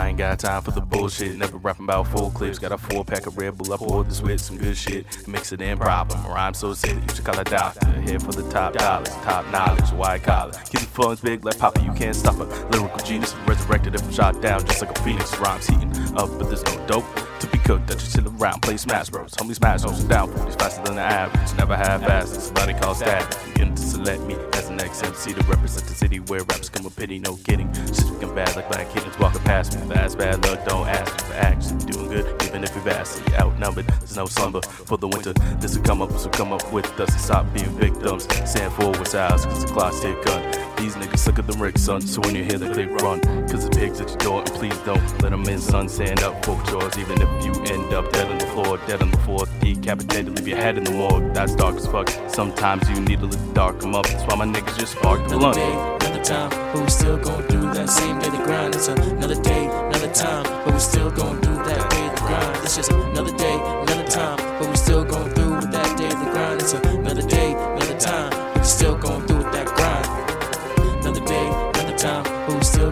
I ain't got time for the bullshit. Never rapping about full clips. Got a four pack of Red Bull. I poured this with some good shit. Mix it in proper. Rhyme so sick you should call a doctor. Here for the top dollars, top knowledge, white collar. Keep the funds big like Papa. You can't stop a lyrical genius. Resurrected if I'm shot down just like a phoenix. Rhymes heating up, but there's no dope to be cooked. that just chill around, play Smash Bros. Homie Smash Bros. down 40s faster than the average. Never have fast. Somebody call static. Begin to select me as an ex MC to represent the city where raps come with pity. No kidding. Shit looking bad like black kittens walking past me. Fast, bad luck, don't ask me for action. Doing good, even if you're vastly outnumbered. There's no slumber for the winter. This will come up, so come up with us and stop being victims. Stand forward, sides, cause the clock's tick gun. These niggas suck at the Rick, son. So when you hear the click, run. Cause the pigs at your door, and please don't let them in, son. Stand up for yours, even if you end up dead on the floor, dead on the floor, decapitated, leave your head in the morgue. That's dark as fuck. Sometimes you need a little dark come up. That's why my niggas just spark the Another blunt. day, another time, we still going through that same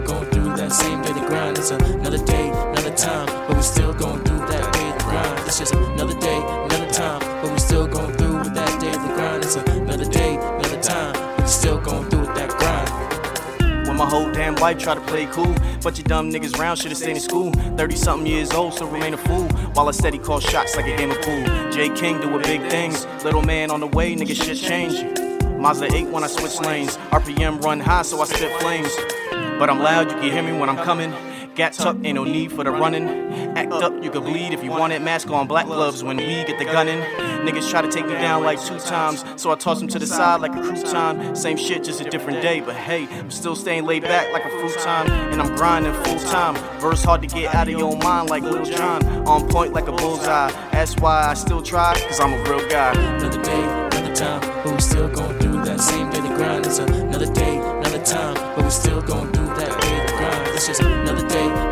still through that same daily grind. It's another day, another time, but we still going through that daily grind. It's just another day, another time, but we still going through with that daily grind. It's another day, another time, but we still going through with that grind. When my whole damn life try to play cool. Bunch of dumb niggas round, should've stayed in school. 30 something years old, still remain a fool. While I steady call shots like a game of pool. J-King doing big things. Little man on the way, nigga shit change. Mazda 8 when I switch lanes. RPM run high, so I spit flames. But I'm loud, you can hear me when I'm coming. Gat tucked, ain't no need for the running. Act up, you can bleed if you want it. Mask on, black gloves when we get the gunning. Niggas try to take me down like two times, so I toss them to the side like a crouton. Same shit, just a different day. But hey, I'm still staying laid back like a futon, and I'm grinding full time. Verse hard to get out of your mind like Lil Jon. On point like a bullseye. That's why I still try, cause I'm a real guy. Another day, another time, but we still going through that same daily grind. It's another day, time, but we still gon' do that big grind. It's just another day,